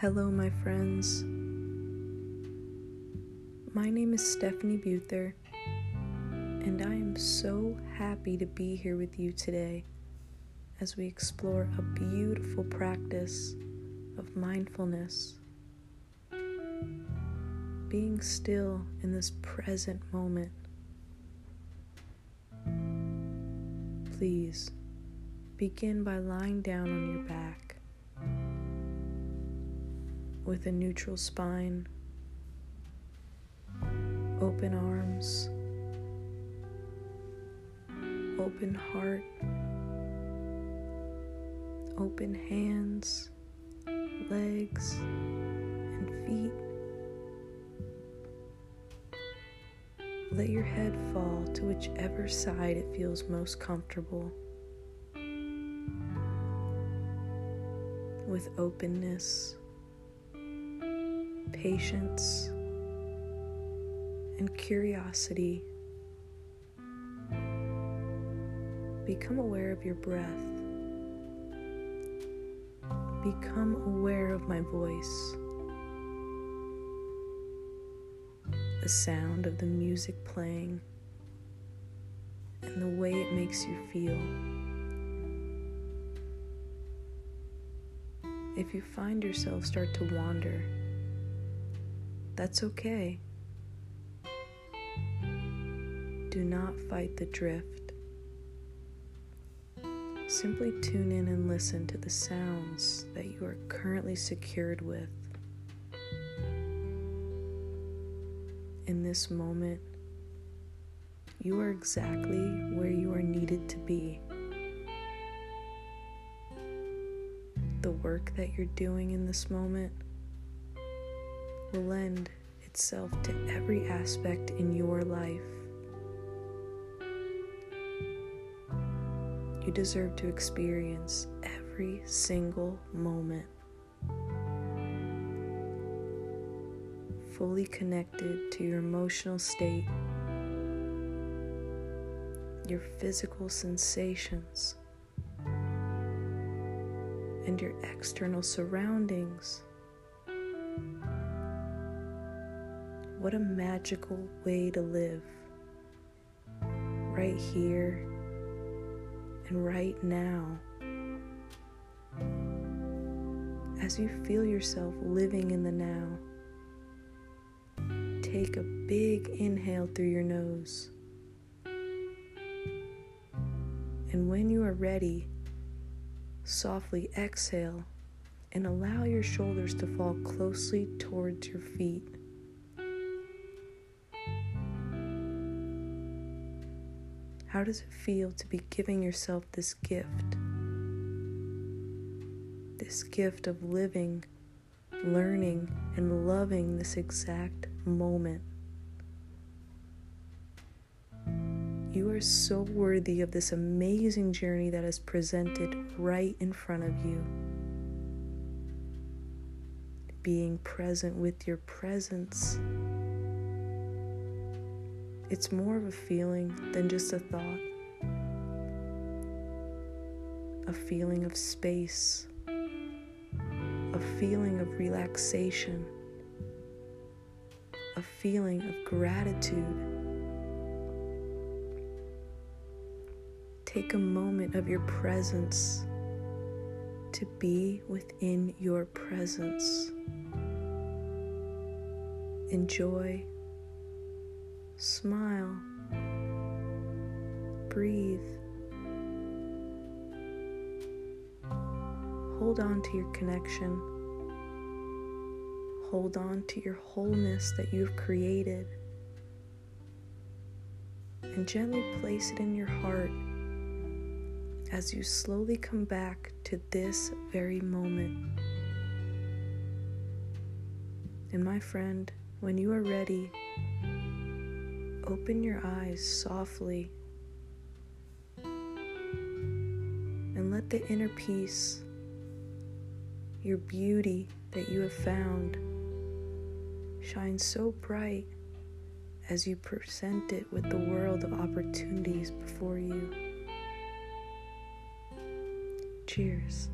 Hello, my friends. My name is Stephanie Buther, and I am so happy to be here with you today as we explore a beautiful practice of mindfulness. Being still in this present moment. Please begin by lying down on your back with a neutral spine, open arms, open heart, open hands, legs, and feet. Let your head fall to whichever side it feels most comfortable. With openness patience, and curiosity. Become aware of your breath. Become aware of my voice. The sound of the music playing and the way it makes you feel. If you find yourself start to wander, that's okay. Do not fight the drift. Simply tune in and listen to the sounds that you are currently secured with. In this moment, you are exactly where you are needed to be. The work that you're doing in this moment will lend itself to every aspect in your life. You deserve to experience every single moment. Fully connected to your emotional state, your physical sensations, and your external surroundings. What a magical way to live. Right here and right now. As you feel yourself living in the now, take a big inhale through your nose. And when you are ready, softly exhale and allow your shoulders to fall closely towards your feet. How does it feel to be giving yourself this gift? This gift of living, learning, and loving this exact moment. You are so worthy of this amazing journey that is presented right in front of you. Being present with your presence it's more of a feeling than just a thought. A feeling of space, a feeling of relaxation, a feeling of gratitude. Take a moment of your presence to be within your presence. Enjoy Smile. Breathe. Hold on to your connection. Hold on to your wholeness that you've created. And gently place it in your heart as you slowly come back to this very moment. And my friend, when you are ready, open your eyes softly and let the inner peace, your beauty that you have found, shine so bright as you present it with the world of opportunities before you. Cheers.